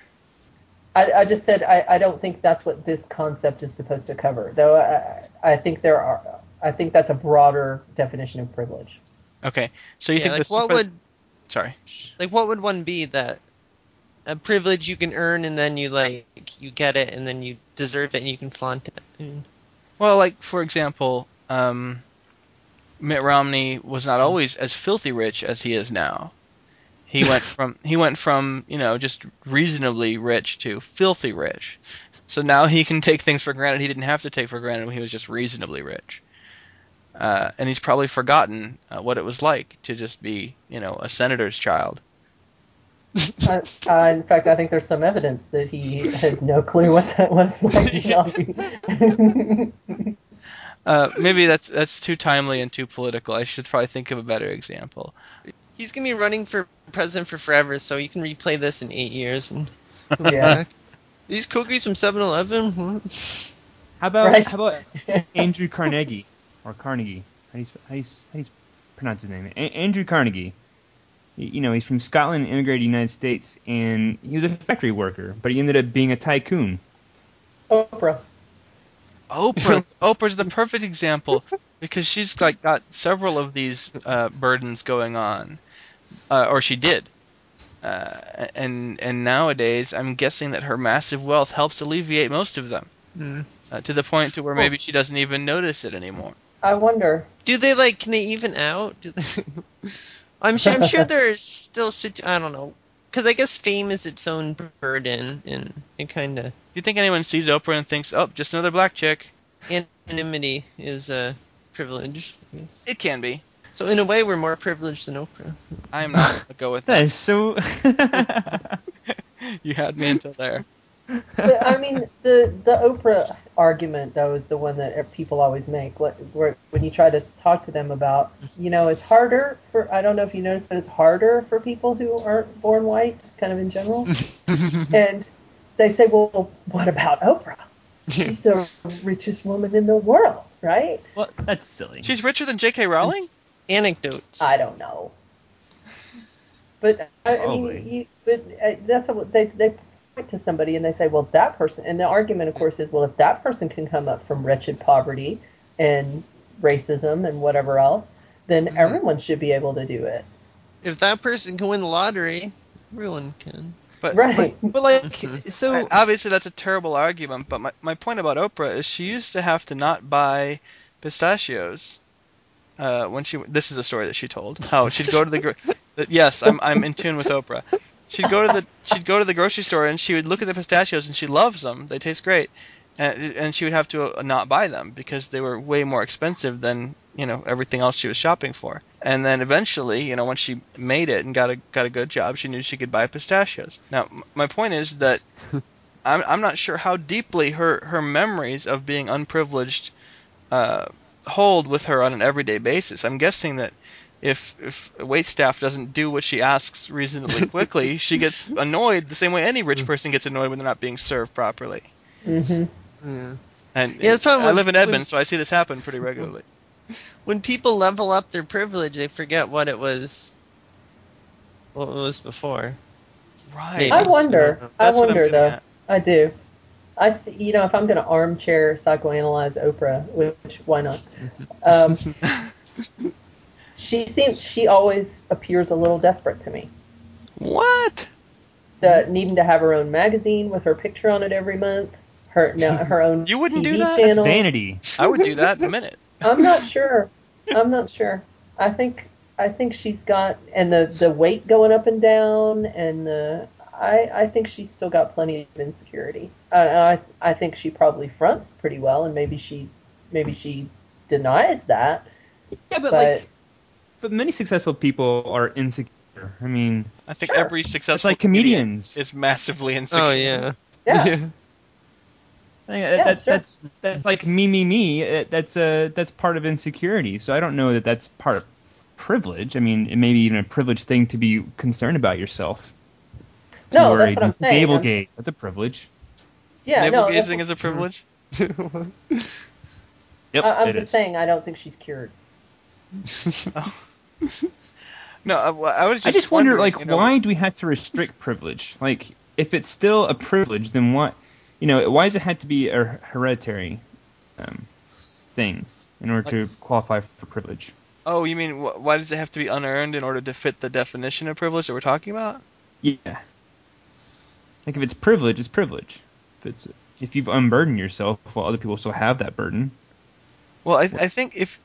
I, I just said I, I don't think that's what this concept is supposed to cover. Though I, I think there are I think that's a broader definition of privilege. Okay. So you yeah. think Like, this what would sorry. like what would one be that a privilege you can earn and then you like you get it and then you deserve it and you can flaunt it. Well, like for example, um, Mitt Romney was not always as filthy rich as he is now. He went from he went from you know just reasonably rich to filthy rich. So now he can take things for granted he didn't have to take for granted when he was just reasonably rich. Uh, and he's probably forgotten uh, what it was like to just be you know a senator's child. Uh, uh, in fact, I think there's some evidence that he had no clue what that was like. to not be- Uh, maybe that's that's too timely and too political. I should probably think of a better example. He's gonna be running for president for forever, so you can replay this in eight years and. Yeah. These cookies from 7-Eleven. How about Right. how about Andrew Carnegie or Carnegie? How do you, how do you, how do you pronounce his name? A- Andrew Carnegie. Y- You know, he's from Scotland, immigrated to the United States, and he was a factory worker, but he ended up being a tycoon. Oprah. Oprah. Oprah's the perfect example because she's like got several of these uh, burdens going on, uh, or she did. Uh, and and nowadays, I'm guessing that her massive wealth helps alleviate most of them, Mm. uh, to the point to where maybe she doesn't even notice it anymore. I wonder. Do they like? Can they even out? Do they... I'm sure. I'm sure there's still. Situ- I don't know. Because I guess fame is its own burden, and it kind of Do you think anyone sees Oprah and thinks, "Oh, just another black chick"? anonymity is a privilege. It can be. So in a way, we're more privileged than Oprah. I'm not gonna go with That that. is so. you had me until there. But, I mean, the the Oprah argument though is the one that people always make. What where, when you try to talk to them about, you know, it's harder for. I don't know if you noticed, but it's harder for people who aren't born white, just kind of in general. and they say, well, what about Oprah? She's the richest woman in the world, right? well, that's silly. She's richer than J.K. Rowling. It's anecdotes. I don't know. But I, I mean, you, but uh, that's what they they point to somebody and they say, well, that person. And the argument, of course, is, well, if that person can come up from wretched poverty and racism and whatever else, then Mhm. everyone should be able to do it, If that person can win the lottery, everyone can. But right? but like, Mhm. so obviously that's a terrible argument. But my my point about Oprah is she used to have to not buy pistachios. Uh, when she this is a story that she told how she'd go to the gro- yes I'm I'm in tune with Oprah. She'd go to the she'd go to the grocery store and she would look at the pistachios and she loves them. They taste great, and and she would have to uh, not buy them because they were way more expensive than you know everything else she was shopping for. And then eventually, you know, when she made it and got a got a good job, she knew she could buy pistachios. Now, m- my point is that I'm I'm not sure how deeply her her memories of being unprivileged uh, hold with her on an everyday basis. I'm guessing that if if wait staff doesn't do what she asks reasonably quickly, she gets annoyed the same way any rich person gets annoyed when they're not being served properly. Mm-hmm. Yeah. And Yeah, that's probably I when- live in when- Edmond, so I see this happen pretty regularly. When people level up their privilege, they forget what it was. What it was before. Right. I wonder. I I'm wonder though. at. I do. I see, you know, if I'm going to armchair psychoanalyze Oprah, which why not? Um, she seems she always appears a little desperate to me. What? The needing to have her own magazine with her picture on it every month, her no, her own You wouldn't TV do that? channel. vanity. I would do that in a minute. I'm not sure. I'm not sure. I think I think she's got and the the weight going up and down and the I I think she's still got plenty of insecurity. I I I think she probably fronts pretty well and maybe she maybe she denies that. Yeah, but, But- like, but many successful people are insecure. I mean, I think Sure. every successful it's like comedian comedians. is massively insecure. Oh yeah. Yeah. I Yeah, that, sure. that's that's like me, me, me. uh, That's uh that's part of insecurity. So I don't know that that's part of privilege. I mean, it may be even a privileged thing to be concerned about yourself. To No, worry. that's what I'm saying. Navel I'm- gaze. That's a privilege. Yeah, Navel no, gazing is a privilege. Yep, I, I'm just is. saying I don't think she's cured. No, I, I was just. I just wonder, like, you know, why do we have to restrict privilege? Like, if it's still a privilege, then what? You know, why does it have to be a hereditary um, thing in order to qualify for privilege? Oh, you mean wh- why does it have to be unearned in order to fit the definition of privilege that we're talking about? Yeah. Like, if it's privilege, it's privilege. If it's if you've unburdened yourself while other people still have that burden. Well, I, I think if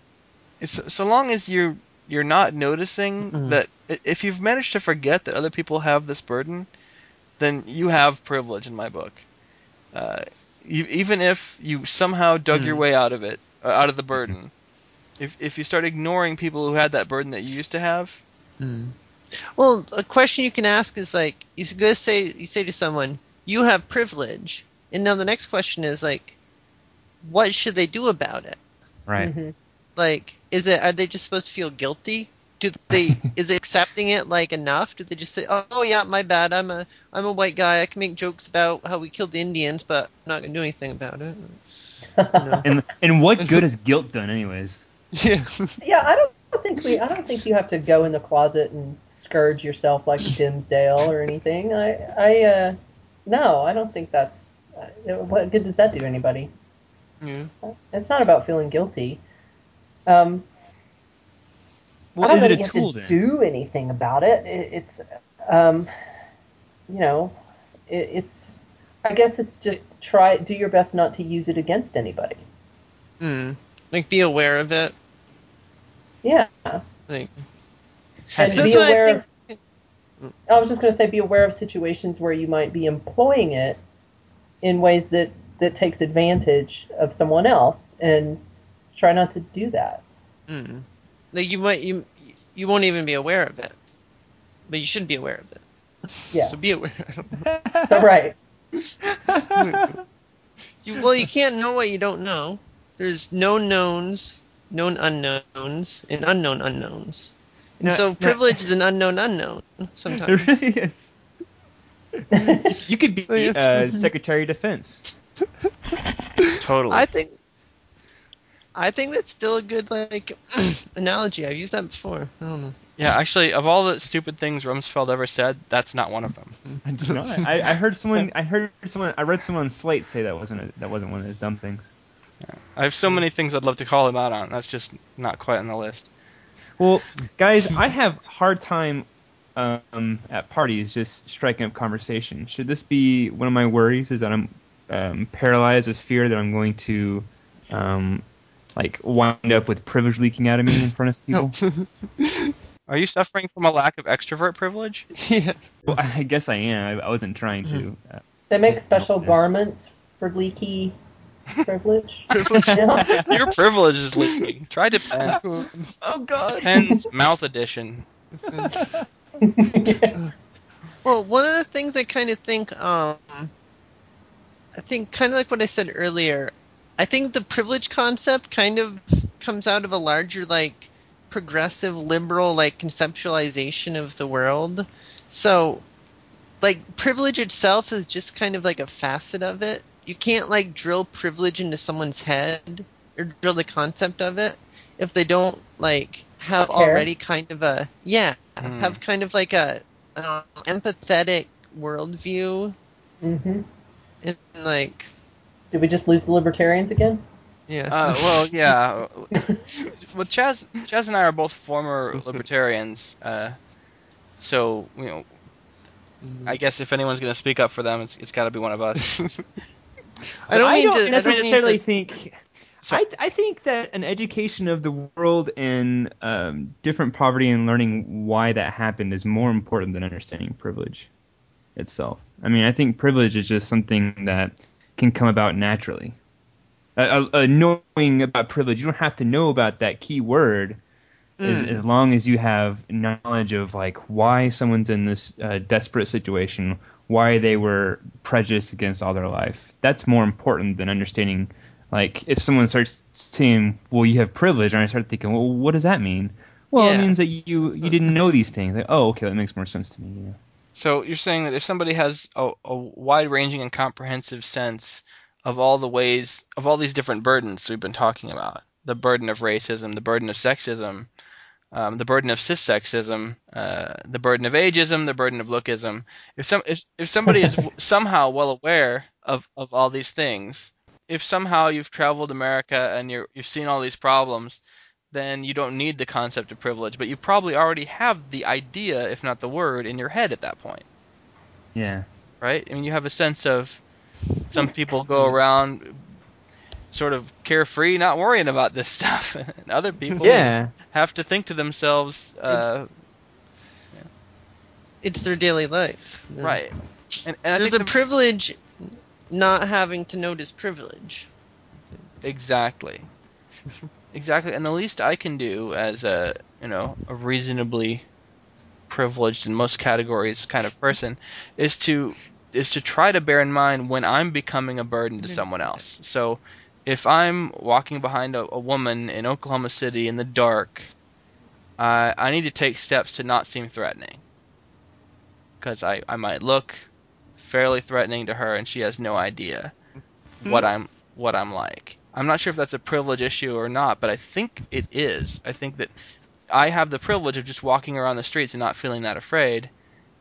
so, so long as you're you're not noticing Mhm. that if you've managed to forget that other people have this burden, then you have privilege in my book. Uh, you, even if you somehow dug your Mhm. way out of it, uh, out of the burden, if if you start ignoring people who had that burden that you used to have, Mm. Well, a question you can ask is like you go say you say to someone, "You have privilege," and now the next question is like, "What should they do about it?" Right. Mhm. Like, is it? Are they just supposed to feel guilty? Do they? is accepting it like enough? Do they just say, "Oh, oh yeah, my bad. I'm a I'm a white guy. I can make jokes about how we killed the Indians, but I'm not gonna do anything about it." No. And and what good has guilt done, anyways? yeah. Yeah, I don't think we. I don't think you have to go in the closet and scourge yourself like Dimmesdale or anything. I, I, uh, no, I don't think that's. Uh, what good does that do anybody? yeah. It's not about feeling guilty. Um, I Well, don't is know it a you have tool to then? do anything about it. it it's, um, you know, it, it's. I guess it's just try do your best not to use it against anybody. Mm. Like, be aware of it. Yeah, Like, and be what I aware. think- I was just going to say, be aware of situations where you might be employing it in ways that that takes advantage of someone else, and try not to do that. mm. like you might you you won't even be aware of it, but you should be aware of it. Yeah. So be aware. Right. You, well, you can't know what you don't know. There's known knowns, known unknowns, and unknown unknowns. And No, so no. privilege is an unknown unknown It sometimes. really is. You could be So, yeah. uh, Secretary of Defense. Totally. I think I think that's still a good like analogy. I've used that before. I don't know. yeah, actually, of all the stupid things Rumsfeld ever said, that's not one of them. I do not. I, I heard someone. I heard someone. I read someone on Slate say that wasn't a, that wasn't one of those dumb things. I have so many things I'd love to call him out on. That's just not quite on the list. Well, guys, I have hard time um, at parties just striking up conversation. Should this be one of my worries? Is that I'm um, paralyzed with fear that I'm going to um, like wind up with privilege leaking out of me in front of people? Are you suffering from a lack of extrovert privilege? yeah. Well, I guess I am. I, I wasn't trying to. Uh, They make special garments for leaky privilege. Yeah. Your privilege is leaking. Try Depends. Oh God. Depends Mouth Edition. Well, one of the things I kind of think, um, I think kind of like what I said earlier, I think the privilege concept kind of comes out of a larger, like, progressive, liberal, like, conceptualization of the world. So, like, privilege itself is just kind of like a facet of it. You can't, like, drill privilege into someone's head or drill the concept of it if they don't, like, have Care. already kind of a, yeah, Hmm. have kind of like a, um, empathetic worldview hmm and like Did we just lose the libertarians again? yeah Uh, well, yeah. Well, Chaz, Chaz and I are both former libertarians, uh, so you know. I guess if anyone's going to speak up for them, it's, it's got to be one of us. I don't I don't to I don't mean necessarily to- think. So- I, I think that an education of the world and um, different poverty and learning why that happened is more important than understanding privilege itself. I mean, I think privilege is just something that can come about naturally. Uh, uh, uh, knowing about privilege, you don't have to know about that key word as, Mm. as long as you have knowledge of like why someone's in this uh, desperate situation, why they were prejudiced against all their life. That's more important than understanding. Like if someone starts saying, "Well, you have privilege," and I start thinking, "Well, what does that mean?" Well, it means that you you didn't know these things. Like, oh, okay, that makes more sense to me. Yeah. So you're saying that if somebody has a, a wide-ranging and comprehensive sense of all the ways of all these different burdens we've been talking about, the burden of racism, the burden of sexism, um, the burden of cissexism, uh, the burden of ageism, the burden of lookism. If some if, if somebody is somehow well aware of, of all these things, if somehow you've traveled America and you're you've seen all these problems, then you don't need the concept of privilege, but you probably already have the idea, if not the word, in your head at that point Yeah. right? I mean, you have a sense of some people go around sort of carefree, not worrying about this stuff, and other people Yeah. have to think to themselves, uh, it's their daily life right? And, and I there's think a the- privilege not having to notice privilege exactly, exactly. And the least I can do as a you know a reasonably privileged in most categories kind of person is to is to try to bear in mind when I'm becoming a burden to mm-hmm. someone else. So if I'm walking behind a, a woman in Oklahoma City in the dark, I I need to take steps to not seem threatening. Because I, I might look fairly threatening to her, and she has no idea mm-hmm. what I'm what I'm like. I'm not sure if that's a privilege issue or not, but I think it is. I think that I have the privilege of just walking around the streets and not feeling that afraid,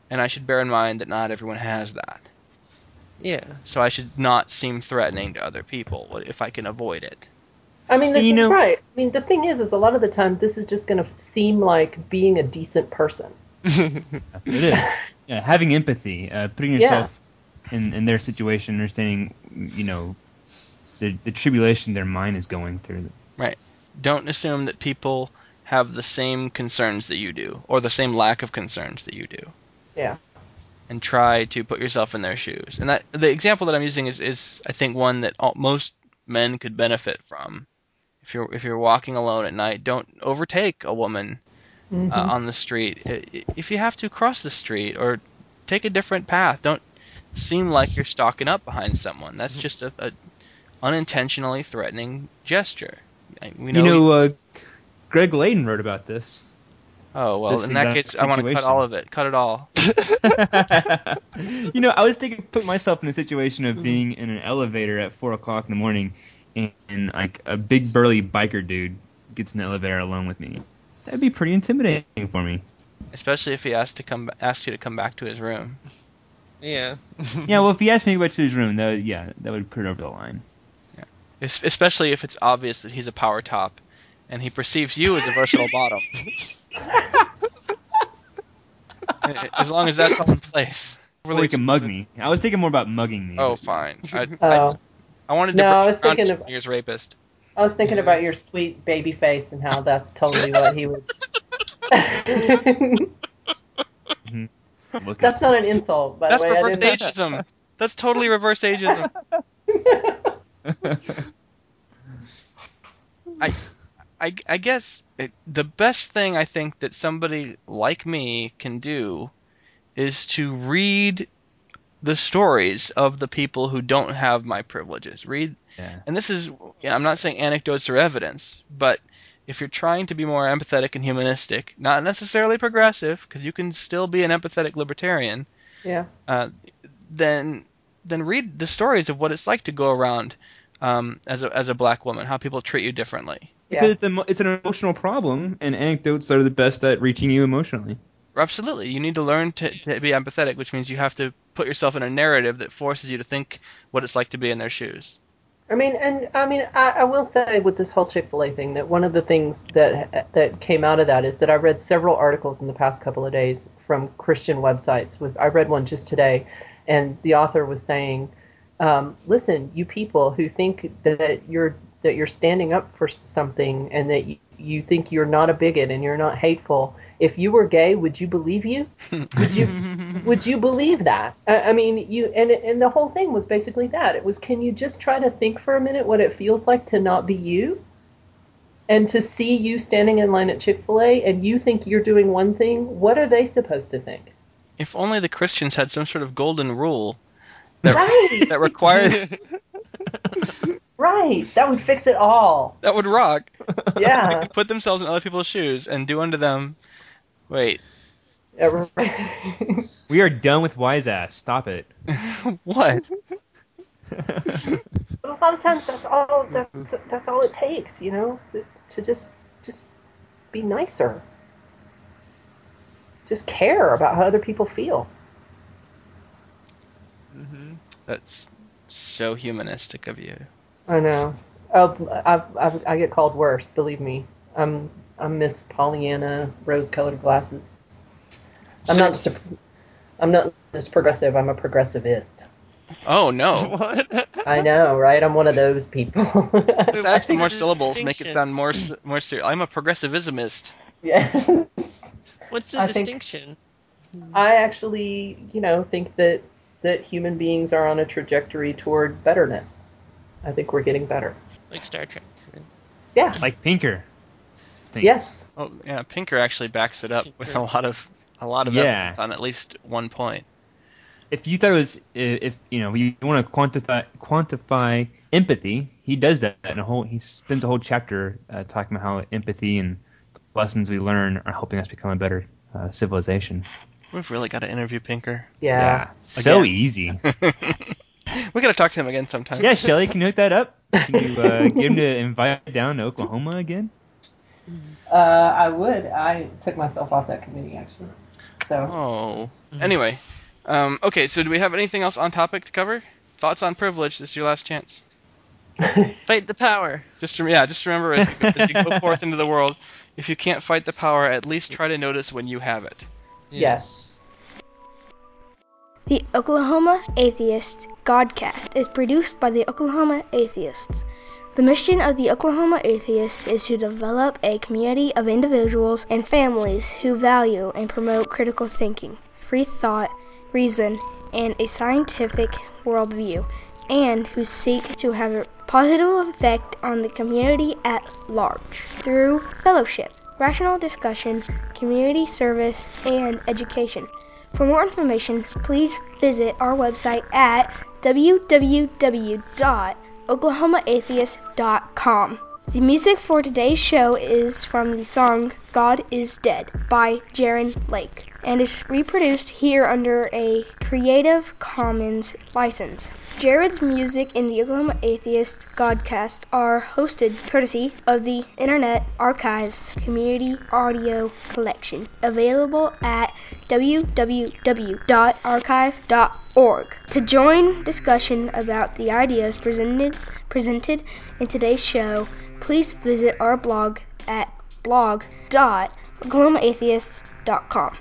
and I should bear in mind that not everyone has that. Yeah. So I should not seem threatening to other people if I can avoid it. I mean, that's You know- right. I mean, the thing is, is a lot of the time this is just going to seem like being a decent person. It is. Yeah, having empathy, uh, putting Yeah. yourself in, in their situation, understanding, you know, the, the tribulation their mind is going through. Right. Don't assume that people have the same concerns that you do, or the same lack of concerns that you do. Yeah. and try to put yourself in their shoes. And that the example that I'm using is, is I think one that all, most men could benefit from. If you're if you're walking alone at night, don't overtake a woman Mhm. uh, on the street. I- i- If you have to cross the street or take a different path, don't seem like you're stalking up behind someone. That's just a, a unintentionally threatening gesture. We know. you know, uh, Greg Laden wrote about this. oh well, this in that exact case, I want to cut all of it. Cut it all. you know, I was thinking, put myself in the situation Mm-hmm. of being in an elevator at four o'clock in the morning, and, and like a big burly biker dude gets in the elevator alone with me. That'd be pretty intimidating for me. Especially if he asked to come asks you to come back to his room. yeah. Yeah, well, if he asked me to go to his room, that would, yeah, that would put it over the line. Es- especially if it's obvious that he's a power top and he perceives you as a versatile bottom. as long as that's all in place. Or he can mug me. I was thinking more about mugging me. Oh, fine. I, I, Oh. just- I wanted to No, I was thinking of- year's rapist. I was thinking about your sweet baby face and how that's totally what he would. Look mm-hmm. that's not an insult, by That's the way. I reverse didn't- ageism. That's totally reverse ageism. I, I I guess it, the best thing I think that somebody like me can do is to read the stories of the people who don't have my privileges. Read, yeah. and this is, yeah, I'm not saying anecdotes or evidence, but if you're trying to be more empathetic and humanistic, not necessarily progressive, because you can still be an empathetic libertarian, yeah. uh, then then read the stories of what it's like to go around um, as a as a black woman, how people treat you differently. Yeah. Because it's a, it's an emotional problem, and anecdotes are the best at reaching you emotionally. Absolutely, you need to learn to, to be empathetic, which means you have to put yourself in a narrative that forces you to think what it's like to be in their shoes. I mean, and I mean, I, I will say with this whole Chick Fil A thing that one of the things that that came out of that is that I read several articles in the past couple of days from Christian websites. With I read one just today, and the author was saying, um, "Listen, you people who think that you're that you're standing up for something and that you, you think you're not a bigot and you're not hateful. If you were gay, would you believe you? Would you would you believe that? I, I mean, you and and the whole thing was basically that. It was, can you just try to think for a minute what it feels like to not be you, and to see you standing in line at Chick Fil A and you think you're doing one thing. What are they supposed to think? If only the Christians had some sort of golden rule that, Right, that required right. That would fix it all. that would rock. Yeah. Put themselves in other people's shoes and do unto them. Wait, We are done with wise ass. Stop it. what? But a lot of times that's all that's, that's all it takes, you know, to, to just just be nicer. Just care about how other people feel. hmm That's so humanistic of you. I know. Oh, I've, I've, I get called worse. Believe me. I'm I'm Miss Pollyanna, rose-colored glasses. I'm So- not just a, I'm not just progressive. I'm a progressivist. Oh no. What? I know, right? I'm one of those people. Let's more syllables, make it sound more more serious. I'm a progressivismist. yeah. What's the I distinction? I actually, you know, think that that human beings are on a trajectory toward betterness. I think we're getting better. Like Star Trek. Yeah. Like Pinker. thinks. Yes. Oh yeah, Pinker actually backs it up with a lot of a lot of Yeah. evidence on at least one point. If you thought it was, if you know, you want to quantify quantify empathy. He does that in a whole. He spends a whole chapter uh, talking about how empathy and lessons we learn are helping us become a better uh, civilization. We've really got to interview Pinker. Yeah. so Again. easy. we got to talk to him again sometime. yeah, Shelly, can you hook that up? Can you uh, get him to invite down to Oklahoma again? Uh, I would. I took myself off that committee actually. So Oh. Anyway, um, okay. So do we have anything else on topic to cover? Thoughts on privilege? This is your last chance. Fight the power. Just yeah, just remember as, as you go forth into the world, if you can't fight the power, at least try to notice when you have it. yes. The Oklahoma Atheists Godcast is produced by the Oklahoma Atheists. The mission of the Oklahoma Atheists is to develop a community of individuals and families who value and promote critical thinking, free thought, reason, and a scientific worldview, and who seek to have a positive effect on the community at large through fellowship, rational discussion, community service, and education. For more information, please visit our website at www.oklahomaatheist.com. The music for today's show is from the song God is Dead by Jaron Lake and is reproduced here under a Creative Commons license. Jared's music and the Oklahoma Atheist Godcast are hosted courtesy of the Internet Archives Community Audio Collection, available at www.archive.org. To join discussion about the ideas presented presented in today's show, please visit our blog at blog.oklahomaatheists.com.